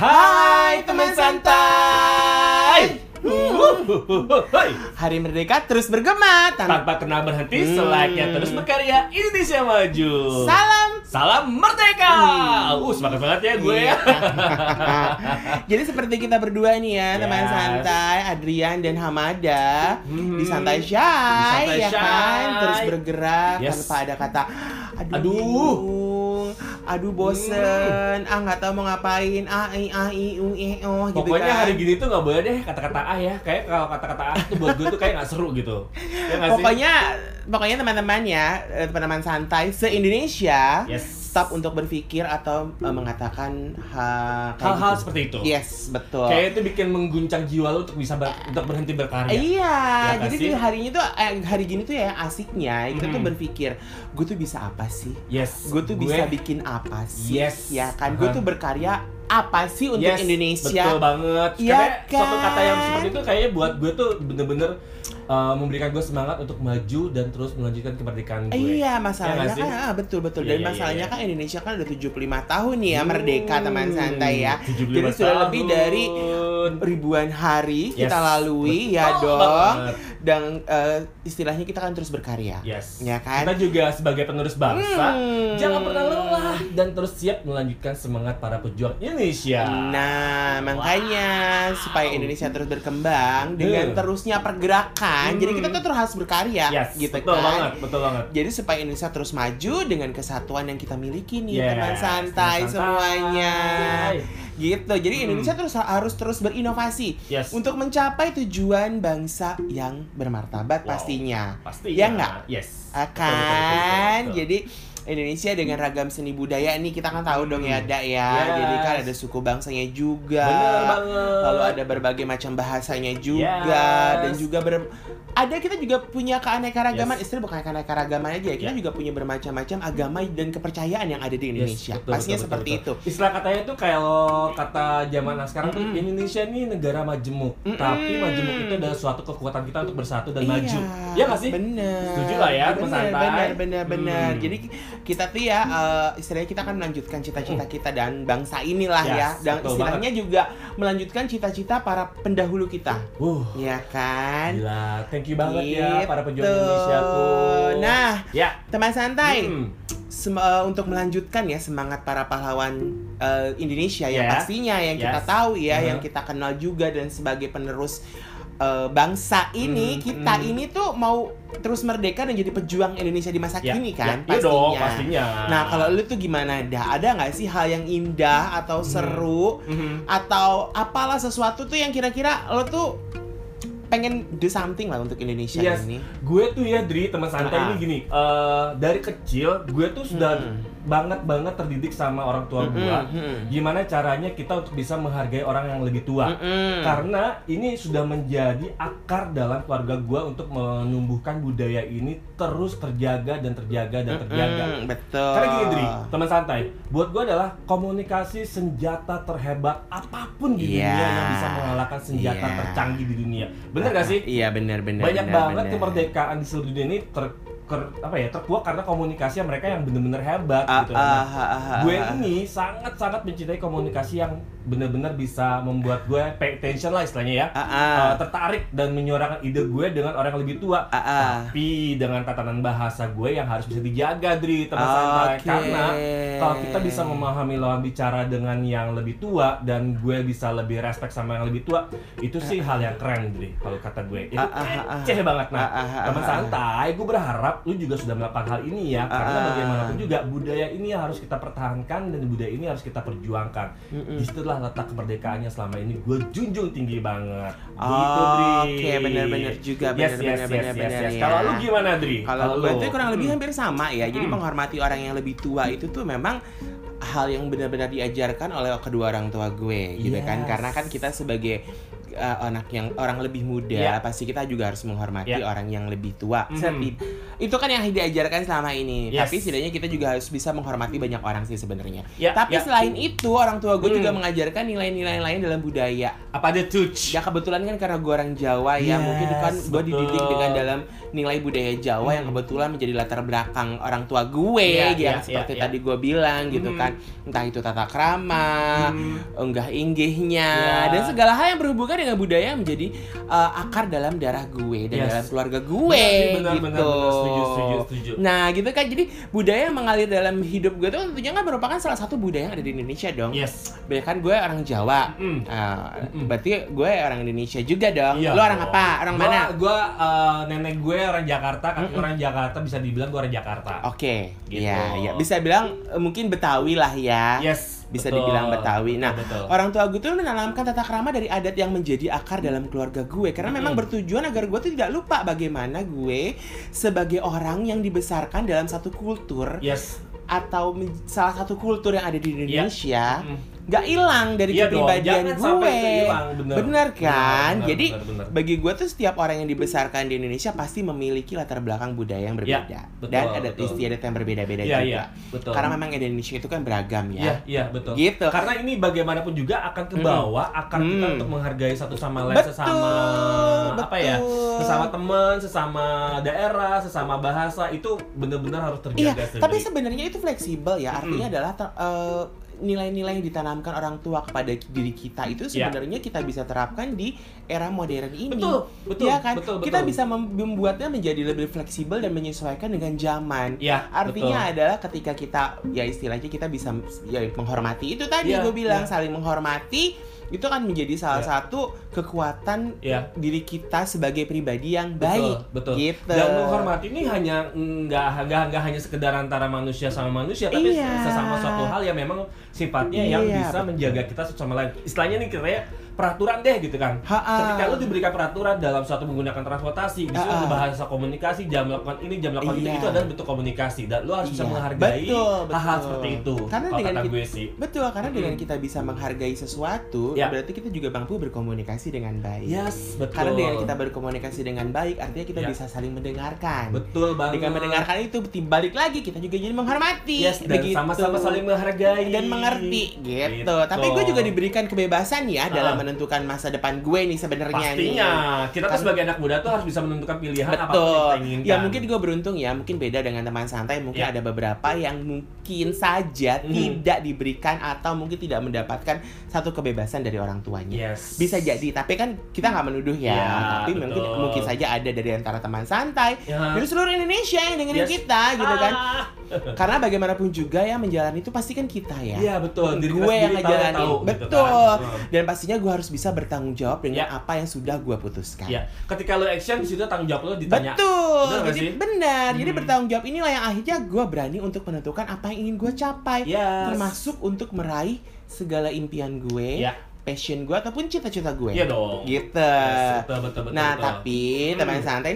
Hai teman santai. Hari Merdeka terus bergema tanpa Tanpa kenal berhenti, Hmm. selayaknya terus berkarya Indonesia maju. salam. Salam merdeka. Uh, semangat banget ya gue ya. Iya. Jadi seperti kita berdua nih ya, teman Yes. santai, Adrian dan Hamada Hmm. di santai shy, Di Santai ya kan, terus bergerak Yes. tanpa ada kata aduh, Aduh. Aduh bosen, ah nggak tahu mau ngapain, ah i ah i u i oh gitu Pokoknya kan. hari gini tuh nggak boleh deh kata-kata A ya. Kayak kalau kata-kata A tuh buat gue tuh kayak nggak seru gitu. Ya sih? Pokoknya pokoknya teman-teman ya, eh, teman-teman santai se-Indonesia Yes. Stop untuk berpikir atau eh, mengatakan ha- hal-hal gitu. seperti itu. Yes, betul. Kayak itu bikin mengguncang jiwa lu untuk bisa ber- untuk berhenti berkarya. Iya, Ya kan jadi tuh hari ini tuh eh, hari gini tuh ya asiknya kita tuh berpikir, gue tuh bisa apa sih? Yes. Gue tuh bisa bikin apa sih? Yes. Ya kan, gue Aha. tuh berkarya apa sih untuk Yes, Indonesia? Betul banget. Iya Karena suatu kan? kata yang seperti itu kayaknya buat gue tuh bener-bener uh, memberikan gue semangat untuk maju dan terus melanjutkan kemerdekaan gue. Iya, Ya masalahnya sih? kan ah, betul betul Iya, dan iya, masalahnya iya. kan Indonesia kan udah 75 tahun nih ya Hmm, merdeka teman santai ya. 75 Jadi sudah lebih dari tahun. ribuan hari Yes, kita lalui ya betul dong. banget. Dan eh, istilahnya kita kan terus berkarya. Yes. Ya kan? Kita juga sebagai penerus bangsa Hmm. jangan pernah lelah dan terus siap melanjutkan semangat para pejuang Indonesia. Nah, makanya supaya Indonesia terus berkembang dengan Hmm. terusnya pergerakan, Hmm. jadi kita tuh terus harus berkarya, Yes, gitu betul kan. banget, betul banget. Jadi supaya Indonesia terus maju dengan kesatuan yang kita miliki nih, Yes, teman santai teman semuanya. santai. Gitu. Jadi Hmm. Indonesia terus harus terus berinovasi Yes. untuk mencapai tujuan bangsa yang bermartabat Wow. pastinya. Pasti Ya nggak? Yes. Akan. Betul, betul, betul, betul. Jadi Indonesia dengan ragam seni budaya ini kita kan tahu dong ya, Hmm. ada ya. Yes. Jadi kan ada suku bangsanya juga. Bener banget. Lalu ada berbagai macam bahasanya juga Yes. dan juga ber ada kita juga punya keanekaragaman, Yes. istilah bukan keanekaragaman aja, kita Ya. juga punya bermacam-macam agama dan kepercayaan yang ada di Yes, Indonesia. betul, Pastinya betul, seperti betul, itu. betul. Istilah katanya itu kalau kata zaman sekarang tuh Mm-mm. Indonesia ini negara majemuk, Mm-mm. tapi majemuk itu adalah suatu kekuatan kita untuk bersatu dan iya, maju. Ya nggak sih? Bener. Setuju lah ya, bener, bener, bener, bener. Hmm. Jadi kita tuh ya, eh, istilahnya kita kan melanjutkan cita-cita kita dan bangsa inilah Yes, ya. Dan istilahnya juga melanjutkan cita-cita para pendahulu kita. Uh, Ya kan? gila, thank you banget ya para pejuang Gitu. Indonesia tuh. Nah, ya. teman santai. Hmm. Sem- eh, untuk melanjutkan ya semangat para pahlawan eh, Indonesia yang Ya. pastinya yang kita Yes. tahu ya, Uh-huh. yang kita kenal juga dan sebagai penerus eh, bangsa ini, Hmm, kita hmm. ini tuh mau terus merdeka dan jadi pejuang Indonesia di masa Ya, kini kan, ya, iya dong, pastinya. Nah, kalau lu tuh gimana? Dah ada nggak sih hal yang indah atau seru Mhm. atau apalah sesuatu tuh yang kira-kira lo tuh pengen do something lah untuk Indonesia Yes. ini? Gue tuh ya Dri teman santai Ah. ini gini eh, dari kecil gue tuh sudah Hmm. Banget banget terdidik sama orang tua gue Mm-mm, mm. gimana caranya kita untuk bisa menghargai orang yang lebih tua Mm-mm. karena ini sudah menjadi akar dalam keluarga gue untuk menumbuhkan budaya ini terus terjaga dan terjaga dan terjaga Mm-mm, betul. karena gini Dri teman santai buat gue adalah komunikasi senjata terhebat apa pun di Iya. dunia yang bisa mengalahkan senjata Iya. tercanggih di dunia bener gak sih Iya benar benar. banyak benar, banget benar. kemerdekaan di seluruh dunia ini ter, apa ya terkuak karena komunikasi mereka yang bener-bener hebat Ah, gitu. ah, Nah, ah, ah, ah, gue ah. ini sangat-sangat mencintai komunikasi yang bener-bener bisa membuat gue pay attention lah istilahnya ya. Ah, ah. Uh, tertarik dan menyuarakan ide gue dengan orang yang lebih tua. Ah, ah. Tapi dengan tatanan bahasa gue yang harus bisa dijaga, Dri, santai. Oke. Karena kalau kita bisa memahami lawan bicara dengan yang lebih tua dan gue bisa lebih respect sama yang lebih tua, itu sih hal yang keren, Dri. Kalau kata gue, itu ah, ah. kece banget. Nah, Ah, ah, ah, teman santai, gue berharap lu juga sudah melakukan hal ini ya, karena ah. bagaimanapun juga budaya ini harus kita pertahankan dan budaya ini harus kita perjuangkan. Mm-mm. Di situlah letak kemerdekaannya selama ini gue junjung tinggi banget. gitu, Dri. Oke, benar-benar juga, Yes, benar-benar, yes, yes, yes, yes. ya. Kalau lu gimana, Dri? Kalau gue lu? tuh kurang lebih Hmm. hampir sama ya. Jadi Hmm. menghormati orang yang lebih tua itu tuh memang hal yang benar-benar diajarkan oleh kedua orang tua gue gitu kan karena kan kita sebagai uh, anak yang orang lebih muda, Iya. pasti kita juga harus menghormati Iya. orang yang lebih tua. Setid- Itu kan yang diajarkan selama ini. Yes. Tapi setidaknya kita juga harus bisa menghormati banyak orang sih sebenarnya. Ya, Tapi ya. selain itu, orang tua gue Hmm. juga mengajarkan nilai-nilai lain dalam budaya. Apa ada touch? Ya kebetulan kan karena gue orang Jawa ya, Yes, mungkin kan gue dididik dengan dalam nilai budaya Jawa yang Hmm. kebetulan menjadi latar belakang orang tua gue, Iya, yang iya, seperti iya, tadi gue bilang gitu Hmm. kan, entah itu tata krama, Hmm. enggah inggihnya, Ya. dan segala hal yang berhubungan dengan budaya yang menjadi uh, akar dalam darah gue dan Yes. dalam keluarga gue, Benar, gitu. benar, benar, setuju, setuju, setuju. Nah gitu kan, jadi budaya yang mengalir dalam hidup gue tuh tentunya kan merupakan salah satu budaya yang ada di Indonesia dong. Yes. Biar kan gue orang Jawa, Mm. Ah, Mm-mm. berarti gue orang Indonesia juga dong. Iya Lo orang apa? Orang Gua- mana? Gua eh, nenek gue orang Jakarta, kakek Mm-mm. orang Jakarta bisa dibilang gue orang Jakarta. Oke, Gitu. iya, iya. Bisa bilang eh, mungkin Betawi lah ya. Yes. Bisa betul. dibilang Betawi. Nah, betul. Orang tua gue tuh menanamkan tata krama dari adat yang menjadi akar dalam keluarga gue karena memang Mm-mm. bertujuan agar gue tuh tidak lupa bagaimana gue sebagai orang yang dibesarkan dalam satu kultur Yes. atau salah satu kultur yang ada di Indonesia Mm. Nggak hilang dari Iya kepribadian gue. hilang, bener. Bener kan? Bener, Jadi bener, bener. bagi gue tuh setiap orang yang dibesarkan di Indonesia pasti memiliki latar belakang budaya yang berbeda Ya, betul, dan adat betul. istiadat yang berbeda-beda Iya, juga. iya, betul. Karena memang Indonesia itu kan beragam Iya, ya. iya betul. Gitu. Karena ini bagaimanapun juga akan ke bawah akan kita Hmm. untuk menghargai satu sama lain Betul, sesama apa ya? betul. Sesama teman, sesama daerah, sesama bahasa itu benar-benar harus Iya, terjaga sendiri. tapi sebenarnya itu fleksibel ya. Artinya adalah ter- eh, nilai-nilai yang ditanamkan orang tua kepada diri kita itu Iya. sebenarnya kita bisa terapkan di era modern ini. Betul, betul, Iya kan? betul, Kita betul. bisa mem- membuatnya menjadi lebih fleksibel dan menyesuaikan dengan zaman. Iya, Artinya betul. adalah ketika kita ya istilahnya kita bisa ya menghormati itu tadi Iya, gue bilang iya. saling menghormati itu kan menjadi salah Iya. satu kekuatan Iya. diri kita sebagai pribadi yang Betul, baik. betul. Gitu. Dan menghormati ini hanya nggak nggak nggak hanya sekedar antara manusia sama manusia, tapi Iya. sesama suatu hal yang memang sifatnya yang Iya, bisa betul. menjaga kita satu sama lain. Istilahnya nih kayak peraturan deh gitu kan. Ha-ha. Ketika lu diberikan peraturan dalam suatu menggunakan transportasi, ada bahasa komunikasi, jam melakukan ini, jam melakukan itu, Iya. itu adalah bentuk komunikasi dan lu harus bisa Iya. menghargai Betul, hal-hal seperti itu. Karena kalau dengan kata kita- gue sih. Betul, karena dengan Mm-mm. kita bisa menghargai sesuatu, Ya. berarti kita juga mampu berkomunikasi dengan baik. Yes, betul. Karena dengan kita berkomunikasi dengan baik, artinya kita Ya. bisa saling mendengarkan. betul banget. Dengan mendengarkan itu, balik lagi kita juga jadi menghormati. Yes, dan begitu. sama-sama saling menghargai dan mengerti gitu. Gitu. Tapi gue juga diberikan kebebasan ya dalam. Menentukan masa depan gue nih sebenarnya nih. Pastinya, kita tuh Kan- sebagai anak muda tuh harus bisa menentukan pilihan apa yang Betul. kita inginkan. Ya mungkin gue beruntung ya, mungkin beda dengan teman santai, mungkin Ya. ada beberapa yang mungkin saja Hmm. tidak diberikan atau mungkin tidak mendapatkan satu kebebasan dari orang tuanya. Yes. Bisa jadi, tapi kan kita nggak menuduh ya. Ya, tapi betul. mungkin mungkin saja ada dari antara teman santai Ya. dari seluruh Indonesia yang dengerin Yes. kita gitu kan. Ah. Karena bagaimanapun juga ya menjalani itu pasti kan kita ya. Iya betul. Diri gue yang ngejalanin tahu, gitu betul kan. dan pastinya gue harus bisa bertanggung jawab dengan Ya. apa yang sudah gue putuskan Ya, ketika lo action situ tanggung jawab lo ditanya. betul nggak jadi benar jadi Hmm. bertanggung jawab inilah yang akhirnya gue berani untuk menentukan apa yang ingin gue capai Yes. termasuk untuk meraih segala impian gue Ya. passion gue ataupun cita-cita gue Iya dong. gitu Yes, betul betul betul. nah betul. tapi Hmm. teman santai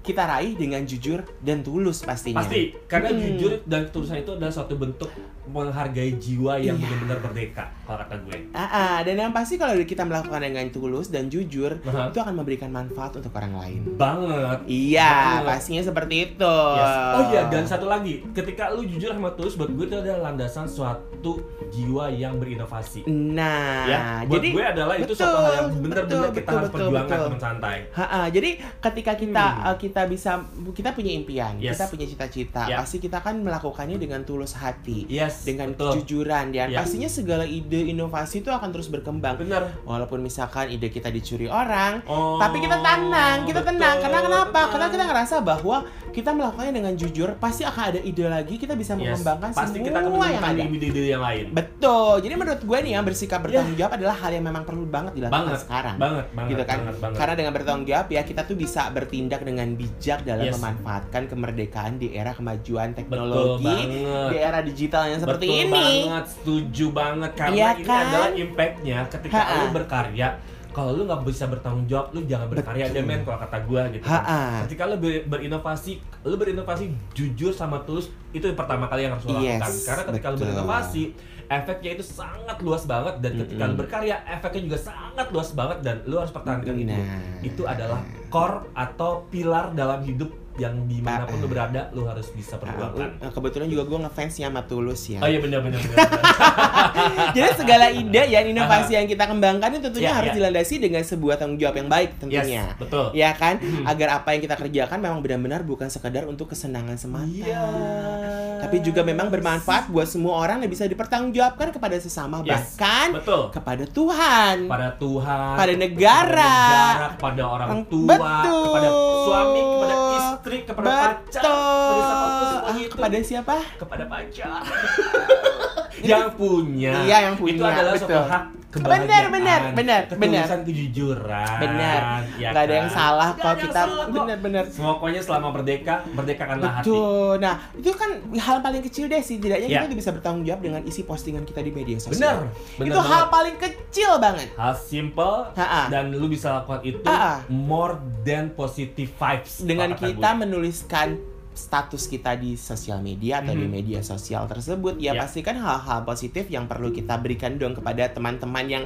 kita raih dengan jujur dan tulus pastinya pasti karena Hmm. jujur dan ketulusan itu adalah suatu bentuk menghargai jiwa yang Iya. benar-benar merdeka kalau kata gue. Ah, ah, dan yang pasti kalau kita melakukan dengan tulus dan jujur Aha. itu akan memberikan manfaat untuk orang lain. Banget. Iya, Banget. pastinya seperti itu. Yes. Oh iya, dan satu lagi, ketika lu jujur sama tulus, buat gue itu adalah landasan suatu jiwa yang berinovasi. Nah, ya, buat jadi gue adalah itu betul, suatu hal yang benar-benar kita betul, harus betul, perjuangkan betul. teman santai. Ha-ha, jadi ketika kita Hmm. uh, kita bisa kita punya impian, Yes. kita punya cita-cita, Ya. pasti kita kan melakukannya dengan tulus hati, Yes, dengan betul. kejujuran dan Ya. pastinya segala ide inovasi itu akan terus berkembang. Benar. Walaupun misalkan ide kita dicuri orang, Oh, tapi kita tenang, kita tenang. betul, Karena kenapa? betul. Karena kita ngerasa bahwa kita melakukannya dengan jujur, pasti akan ada ide lagi, kita bisa Yes, mengembangkan pasti semua kita akan yang ada. ide-ide yang lain. Betul. Jadi menurut gue nih ya bersikap bertanggung jawab adalah hal yang memang perlu banget dilakukan Banget, sekarang. banget, banget, gitu kan. banget, banget. Karena dengan bertanggung jawab ya kita tuh bisa bertindak dengan bijak dalam Yes. memanfaatkan kemerdekaan di era kemajuan teknologi, di era digital yang seperti Betul ini. banget, setuju banget karena ini kan? adalah impact-nya ketika Ha-ha. lu berkarya kalau lu nggak bisa bertanggung jawab lu jangan berkarya Betul. deh men kalau kata gua gitu Ha-ha. ketika lu ber- berinovasi lu berinovasi jujur sama tulus itu yang pertama kali yang harus lo Yes, lakukan karena ketika lu betul. berinovasi efeknya itu sangat luas banget dan ketika lu Mm-mm. berkarya efeknya juga sangat luas banget dan lu harus pertahankan itu Nah. itu adalah core atau pilar dalam hidup yang di mana pun lu berada lu harus bisa perjuangkan Nah, kebetulan juga gue ngefansnya sama Tulus ya. oh iya benar benar. Jadi segala ide ya inovasi yang kita kembangkan itu tentunya Ya, harus ya. dilandasi dengan sebuah tanggung jawab yang baik yes tentunya. betul Ya kan, Hmm. agar apa yang kita kerjakan memang benar-benar bukan sekedar untuk kesenangan semata. Iya. Tapi juga memang bermanfaat buat semua orang dan bisa dipertanggungjawabkan kepada sesama Yes, bahkan betul kepada Tuhan. pada Tuhan, Pada negara. kepada, negara, kepada orang Orang- tua, Betul. kepada suami, kepada istri, kepada pacar, kepada Betul. semuanya Ah, itu, kepada siapa? kepada pacar. yang punya, Iya, yang punya, itu adalah suatu betul. hak Benar, benar, benar. ketulusan, kejujuran, Benar. ya Nggak ada yang kan? salah ada yang kita salah benar-benar Semua pokoknya selama merdeka, merdekakanlah hati. Betul. Nah, itu kan hal paling kecil deh sih. Tidaknya Ya. kita bisa bertanggung jawab dengan isi postingan kita di media sosial. benar itu hal banget. paling kecil banget. Hal simple Ha-ha. dan lu bisa lakukan itu Ha-ha. more than positive vibes. Dengan kalau kita gue. menuliskan status kita di sosial media atau di Mhm. media sosial tersebut, ya Ya. pastikan hal-hal positif yang perlu kita berikan dong kepada teman-teman yang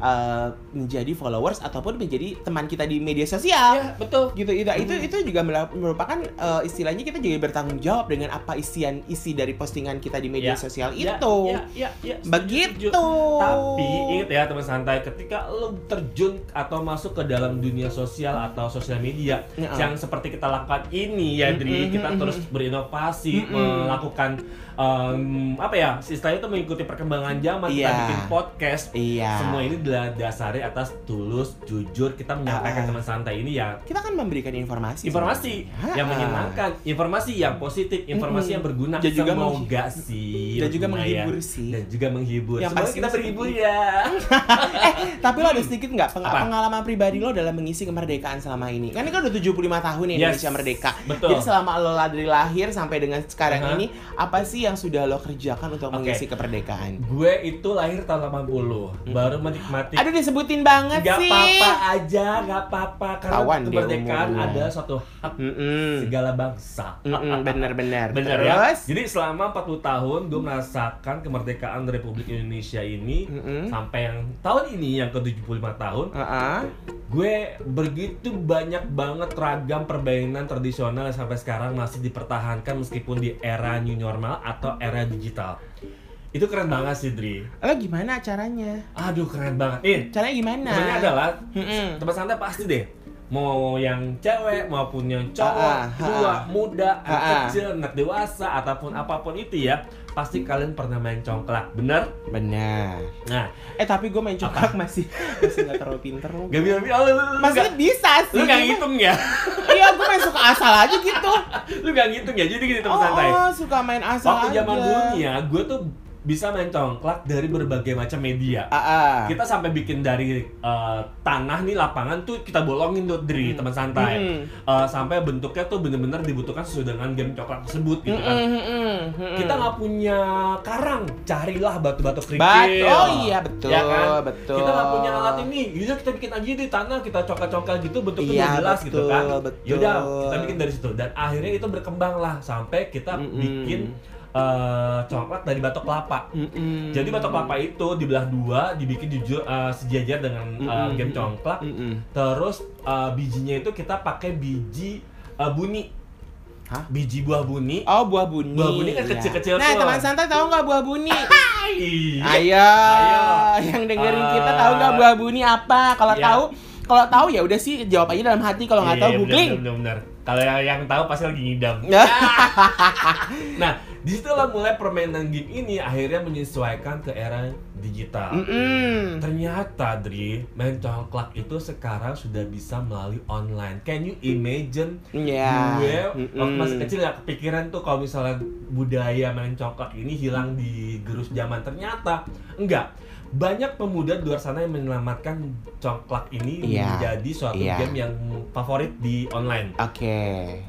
uh, menjadi followers ataupun menjadi teman kita di media sosial. Ya, betul. gitu itu itu itu juga merupakan uh, istilahnya kita juga bertanggung jawab dengan apa isian isi dari postingan kita di media Ya. sosial Ya, itu ya, ya, ya, begitu setuju. Tapi ingat ya teman santai, ketika lu terjun atau masuk ke dalam dunia sosial atau sosial media Ya. yang seperti kita lakukan ini ya, Dri, Mm-mm, kita terus berinovasi, Mm-mm. melakukan em, apa ya, istilahnya itu mengikuti perkembangan zaman, kita Iya. bikin podcast. iya Semua ini adalah dasari atas tulus, jujur kita menyampaikan Ah. teman santai ini ya kita kan memberikan informasi informasi sebenarnya. yang Ha-ha. menyenangkan, informasi yang positif, informasi Mm-mm. yang berguna. Dan juga Semoga sih dan juga berguna menghibur ya. sih. Dan juga menghibur. Yang pasti kita berhibur ya. eh tapi lo ada sedikit nggak peng- Apa? pengalaman pribadi lo dalam mengisi kemerdekaan selama ini kan ini kan udah 75 tahun nih Yes. Indonesia merdeka Betul. jadi selama lo dari lahir sampai dengan sekarang Aha. ini apa sih yang sudah lo kerjakan untuk Oke. mengisi kemerdekaan Gue itu lahir tahun 80, baru menikmati aduh disebutin banget Gak sih apa-apa aja, gak apa-apa Karena Tawan kemerdekaan adalah suatu hak Mm-mm. segala bangsa Mm-mm, bener-bener Bener ya? terus Jadi selama 40 tahun gue merasakan kemerdekaan Republik Indonesia ini Mm-mm. Sampai yang tahun ini yang ke-75 tahun Ah-ah. Gue begitu banyak banget ragam permainan tradisional yang sampai sekarang masih dipertahankan meskipun di era new normal atau era digital. Itu keren banget sih, Dri. lo gimana caranya Aduh, keren banget. Nih, caranya gimana Caranya adalah tempat santai pasti deh. Mau yang cewek maupun yang cowok, Ah, ah, tua, ah. muda, anak Ah, ah. kecil, anak dewasa, ataupun apa pun itu ya, pasti kalian pernah main congklak, bener? benar Nah, eh tapi gue main congklak masih masih nggak terlalu pinter lo gak bisa, oh, masih bisa sih lu gak Cuma- ngitung ya? iya gue main suka asal aja gitu lu gak ngitung ya? Jadi gini teman oh, santai. oh, suka main asal Waktu aja zaman dulu ya, gue tuh bisa main congklak dari berbagai macam media. ah, ah. Kita sampai bikin dari eh, tanah nih lapangan tuh kita bolongin tuh dari teman santai. Hmm. Eh, sampai bentuknya tuh bener-bener dibutuhkan sesuai dengan game coklat tersebut gitu kan. Mm-mm, mm-mm, mm-mm. Kita nggak punya karang, carilah batu-batu kerikil. Bat- oh iya, betul, Ya kan? betul. Kita nggak punya alat ini, yaudah kita bikin aja di tanah, kita congkel-congkel gitu bentuknya Iya, udah jelas gitu betul, kan. betul. Yaudah, kita bikin dari situ dan akhirnya itu berkembang lah sampai kita Mm-mm. bikin eh, congklak dari batok kelapa. Mm-mm. Jadi batok kelapa itu dibelah dua, dibikin jujur eh, sejajar dengan Mm-mm. game congklak. Mm-mm. Terus eh, bijinya itu kita pakai biji eh, buni. Hah? Biji buah buni. Oh buah buni. Buah buni kan Iya. kecil-kecil Nah tuh. teman santai tahu nggak buah buni? Iya. Ayo, Ayo. yang dengerin Ah. kita tahu nggak buah buni apa? Kalau Iya. tahu, kalau tahu ya udah sih jawab aja dalam hati. Kalau nggak Iya, tahu bener, googling. bener, bener. Kalau yang, yang tahu pasti lagi ngidam. Ya. Nah, di situlah mulai permainan game ini akhirnya menyesuaikan ke era digital. Mm-mm. Ternyata, Dri, main congklak itu sekarang sudah bisa melalui online. Can you imagine? Iya. Gue Mm-mm. waktu masih kecil ya kepikiran tuh kalau misalnya budaya main congklak ini hilang di gerus zaman. Ternyata enggak. Banyak pemuda di luar sana yang menyelamatkan congklak ini Iya, menjadi suatu iya. game yang favorit di online. Oke.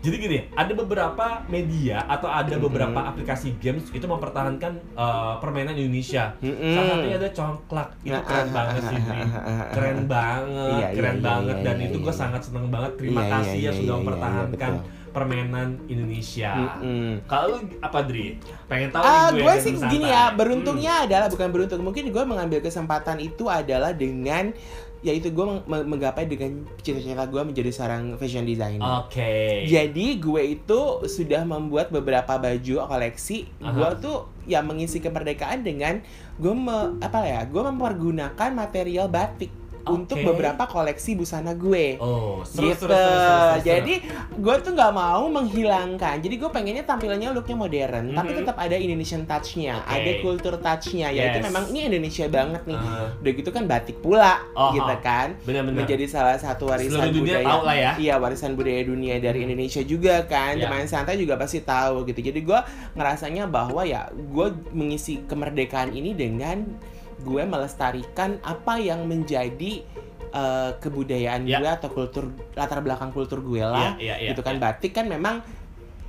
Jadi gini, ada beberapa media atau ada beberapa aplikasi games itu mempertahankan uh, permainan Indonesia. Mm-mm. Salah satunya ada congklak. Itu keren banget sih, Dri. ah, ah, Keren ah. banget, Iya, keren iya, banget iya, dan iya, itu iya, gue iya. sangat seneng banget. Terima Iya, kasih iya, ya iya, sudah iya, mempertahankan iya, permainan Indonesia. Mm-mm. Kalau apa Dri? Pengen tahu Ah, nih gue gue sih gini ya, beruntungnya Hmm. adalah bukan beruntung, mungkin gue mengambil kesempatan itu adalah dengan yaitu gue meng- meng- menggapai dengan cita-cita gue menjadi seorang fashion designer. Oke. Jadi gue itu sudah membuat beberapa baju koleksi. Aha. Gue tuh ya mengisi kemerdekaan dengan gue me, apa ya? Gue mempergunakan material batik untuk Oke. beberapa koleksi busana gue. Oh, seru, gitu. seru, seru, seru, seru, seru. Jadi gue tuh nggak mau menghilangkan. Jadi gue pengennya tampilannya looknya modern, tapi Mhm. tetap ada Indonesian touch-nya, Oke. ada kultur touch-nya. Yaitu Yes. memang ini Indonesia banget nih. Ah, Udah gitu kan batik pula, Oh, gitu oh. kan. benar-benar. Menjadi salah satu warisan Seluruh dunia budaya. tahu lah ya. Iya warisan budaya dunia dari Indonesia juga kan Ya. Teman santai juga pasti tahu gitu Jadi gue ngerasanya bahwa ya Gue mengisi kemerdekaan ini dengan Gue melestarikan apa yang menjadi eh, Kebudayaan Ya. gue atau kultur Latar belakang kultur gue lah Iya, iya, iya, Gitu kan batik kan memang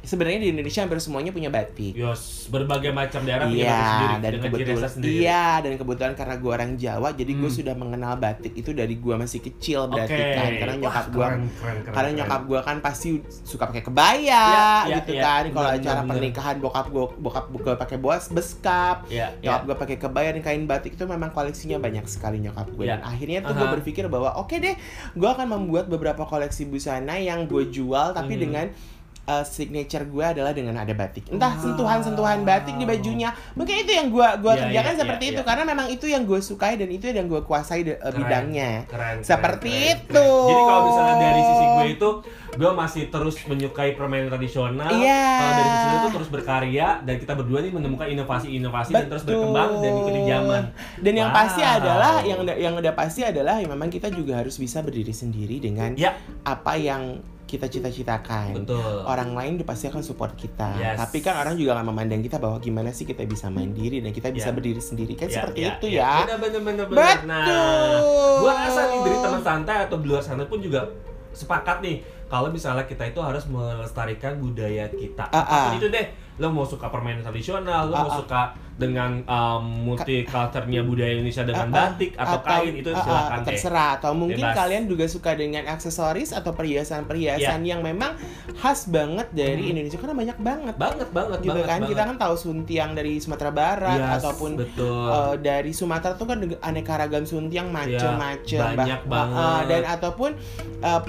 Sebenarnya di Indonesia hampir semuanya punya batik Yos, berbagai macam daerah punya batik Iya, sendiri dan dengan kebetulan sendiri. iya dan kebetulan karena gue orang Jawa, jadi gue Hmm. sudah mengenal batik itu dari gue masih kecil berarti Oke. kan, karena nyokap gue karena keren. nyokap gue kan pasti suka pakai kebaya Iya, iya, gitu iya. kan kalau Benar, acara pernikahan bokap gue bokap gue pakai bos beskap Iya, iya. nyokap gue pakai kebaya dan kain batik itu memang koleksinya banyak sekali nyokap gue Iya. dan akhirnya tuh gue Aha. berpikir bahwa oke deh gue akan membuat beberapa koleksi busana yang gue jual tapi Hmm. dengan uh, signature gue adalah dengan ada batik entah Wow. sentuhan-sentuhan batik di bajunya mungkin itu yang gue gua Iya, kerjakan iya, seperti iya, itu karena memang itu yang gue sukai dan itu yang gue kuasai de- uh, Keren. bidangnya Keren, Seperti keren, itu. keren. Jadi kalau misalnya dari sisi gue itu, gue masih terus menyukai permainan tradisional. Iya. Kalau dari sisi tuh terus berkarya dan kita berdua nih menemukan inovasi-inovasi dan terus berkembang dan ikuti zaman. Dan yang Wow. pasti adalah yang yang udah pasti adalah ya memang kita juga harus bisa berdiri sendiri dengan Ya, apa yang kita cita-citakan. betul. Orang lain pasti akan support kita. Yes. Tapi kan orang juga akan memandang kita bahwa gimana sih kita bisa mandiri dan kita bisa Ya. berdiri sendiri kan Ya, seperti ya, itu ya. ya. Bener, bener. Betul. Nah, gua rasa nih dari teman santai atau di luar sana pun juga sepakat nih kalau misalnya kita itu harus melestarikan budaya kita. Apa pun ah. itu deh. Lo mau suka permainan tradisional, lo Ah, mau ah. suka dengan um, multiculturnya budaya Indonesia dengan Ah, ah. batik atau, kain itu ah, silakan deh. terserah atau mungkin Bebas. kalian juga suka dengan aksesoris atau perhiasan-perhiasan yang memang khas banget dari Hmm. Indonesia karena banyak banget Banget banget gitu banget, kan banget. kita kan tahu suntiang dari Sumatera Barat Yes, ataupun betul. Eh, dari Sumatera tuh kan aneka ragam suntiang macem-macem Iya, banyak Bah- banget. eh, dan ataupun eh,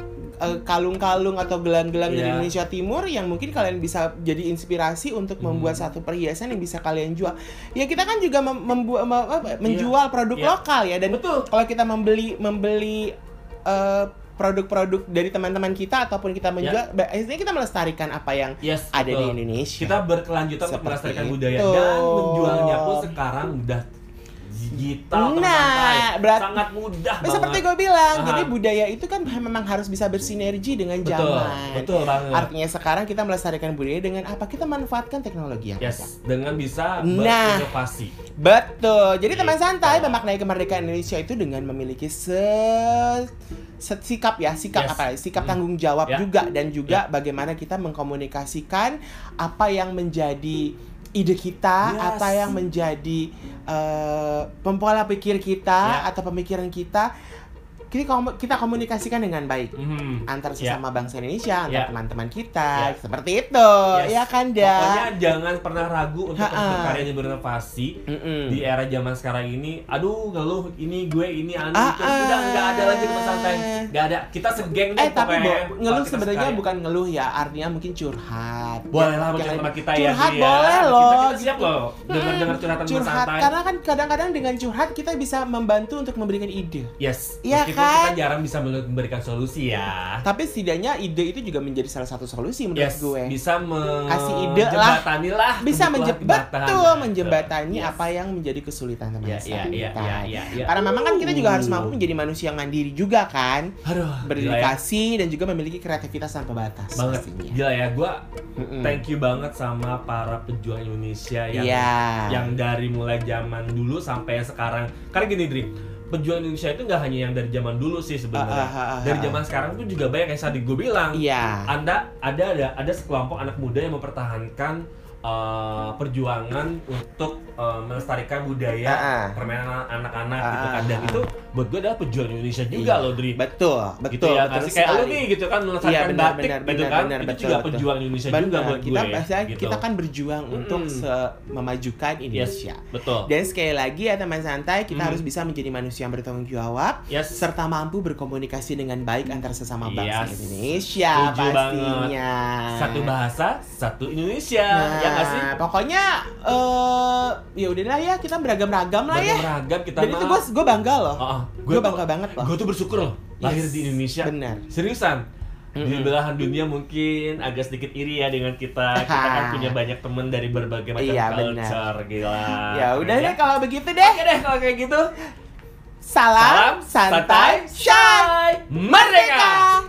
eh, kalung-kalung atau gelang-gelang dari Iya. Indonesia Timur yang mungkin kalian bisa jadi inspirasi untuk Hmm. membuat satu perhiasan yang bisa kalian jual. Ya kita kan juga mem- membu- mem- apa, menjual produk Iya. lokal ya dan Betul. kalau kita membeli membeli eh, produk-produk dari teman-teman kita ataupun kita menjual, biasanya kita melestarikan apa yang Yes, ada di betul. Indonesia. Kita berkelanjutan untuk Seperti melestarikan itu. budaya dan menjualnya pun sekarang udah digital Nah, teman-teman. berat- sangat mudah Nah, banget. seperti gue bilang, Aha. jadi budaya itu kan memang harus bisa bersinergi dengan betul, zaman. betul banget. Artinya sekarang kita melestarikan budaya dengan apa? Kita manfaatkan teknologi yang ada. Yes, dengan bisa Nah. berinovasi. Betul. Jadi teman Gitu. santai memaknai kemerdekaan Indonesia itu dengan memiliki se, sikap ya, sikap Yes. apa? ya? Sikap Hmm. tanggung jawab Ya. juga dan juga bagaimana kita mengkomunikasikan apa yang menjadi ide kita, Yes. apa yang menjadi eh, pola pikir kita Ya. atau pemikiran kita. Kita, komu- kita komunikasikan dengan baik Mhm. antar Ya. sesama bangsa Indonesia, antar Ya. teman-teman kita, Ya. seperti itu, Yes. ya kan Pokoknya dah. jangan pernah ragu untuk berkarya dan berinovasi. Mm-mm. Di era zaman sekarang ini, aduh ngeluh ini gue ini anu Ah, itu udah nggak ada lagi teman santai, nggak ada. Kita segeng deh Eh tapi pokoknya, ngeluh sebenarnya bukan ngeluh ya, artinya mungkin curhat. Boleh lah menurut sama kita ya. curhat ya. boleh Kita- loh. Kita, siap gitu. loh dengar dengar curhatan Curhat santai. karena kan kadang-kadang dengan curhat kita bisa membantu untuk memberikan ide. Yes. Iya meskipun kan? kita jarang bisa memberikan solusi ya. Tapi setidaknya ide itu juga menjadi salah satu solusi menurut Yes, gue. bisa Kasih ide lah. lah. bisa kebutuhan menje- kita. betul menjembatani Yes. apa yang menjadi kesulitan teman Ya, ya, ya, kita. ya, ya, ya. Karena memang kan kita juga harus mampu menjadi manusia yang mandiri juga kan, Aduh, ya. berdedikasi dan juga memiliki kreativitas tanpa batas banget pastinya. gila ya gue Mm-mm. thank you banget sama para pejuang Indonesia yang Iya. yang dari mulai zaman dulu sampai sekarang karena gini Dri pejuang Indonesia itu nggak hanya yang dari zaman dulu sih sebenarnya ah, ah, ah, dari ah. zaman sekarang pun juga banyak yang tadi gue bilang Iya. anda ada ada ada sekelompok anak muda yang mempertahankan uh, perjuangan untuk uh, melestarikan budaya Ah, ah. permainan anak-anak Ah, gitu kan dan ah. itu buat gue adalah pejuang Indonesia juga Iya. loh Dri Betul, betul, gitu ya betul kasih kayak sekali. nih gitu kan melestarikan Iya, benar, batik benar, gitu benar, kan benar, itu betul, juga betul. pejuang Indonesia juga Benar, buat kita gue pasti gitu. kita kan berjuang untuk Mm-mm. se- memajukan yes Indonesia. betul Dan sekali lagi ya teman santai, kita Hmm. harus bisa menjadi manusia yang bertanggung jawab yes serta mampu berkomunikasi dengan baik antar sesama bangsa Yes. Indonesia Setuju pastinya. satu bahasa satu Indonesia Nah, ya nggak sih pokoknya eh ya udahlah ya kita beragam-ragam lah ya. beragam kita Dan itu gue gue bangga loh. oh, gue bangga banget loh. gue tuh bersyukur loh lahir Yes, di Indonesia Benar. seriusan di Mm-mm. belahan dunia mungkin agak sedikit iri ya dengan kita kita kan punya banyak teman dari berbagai macam Iya, culture gila Ya udah deh kalau begitu deh. Oke deh kalau kayak gitu Salam, santai, shy. Merdeka!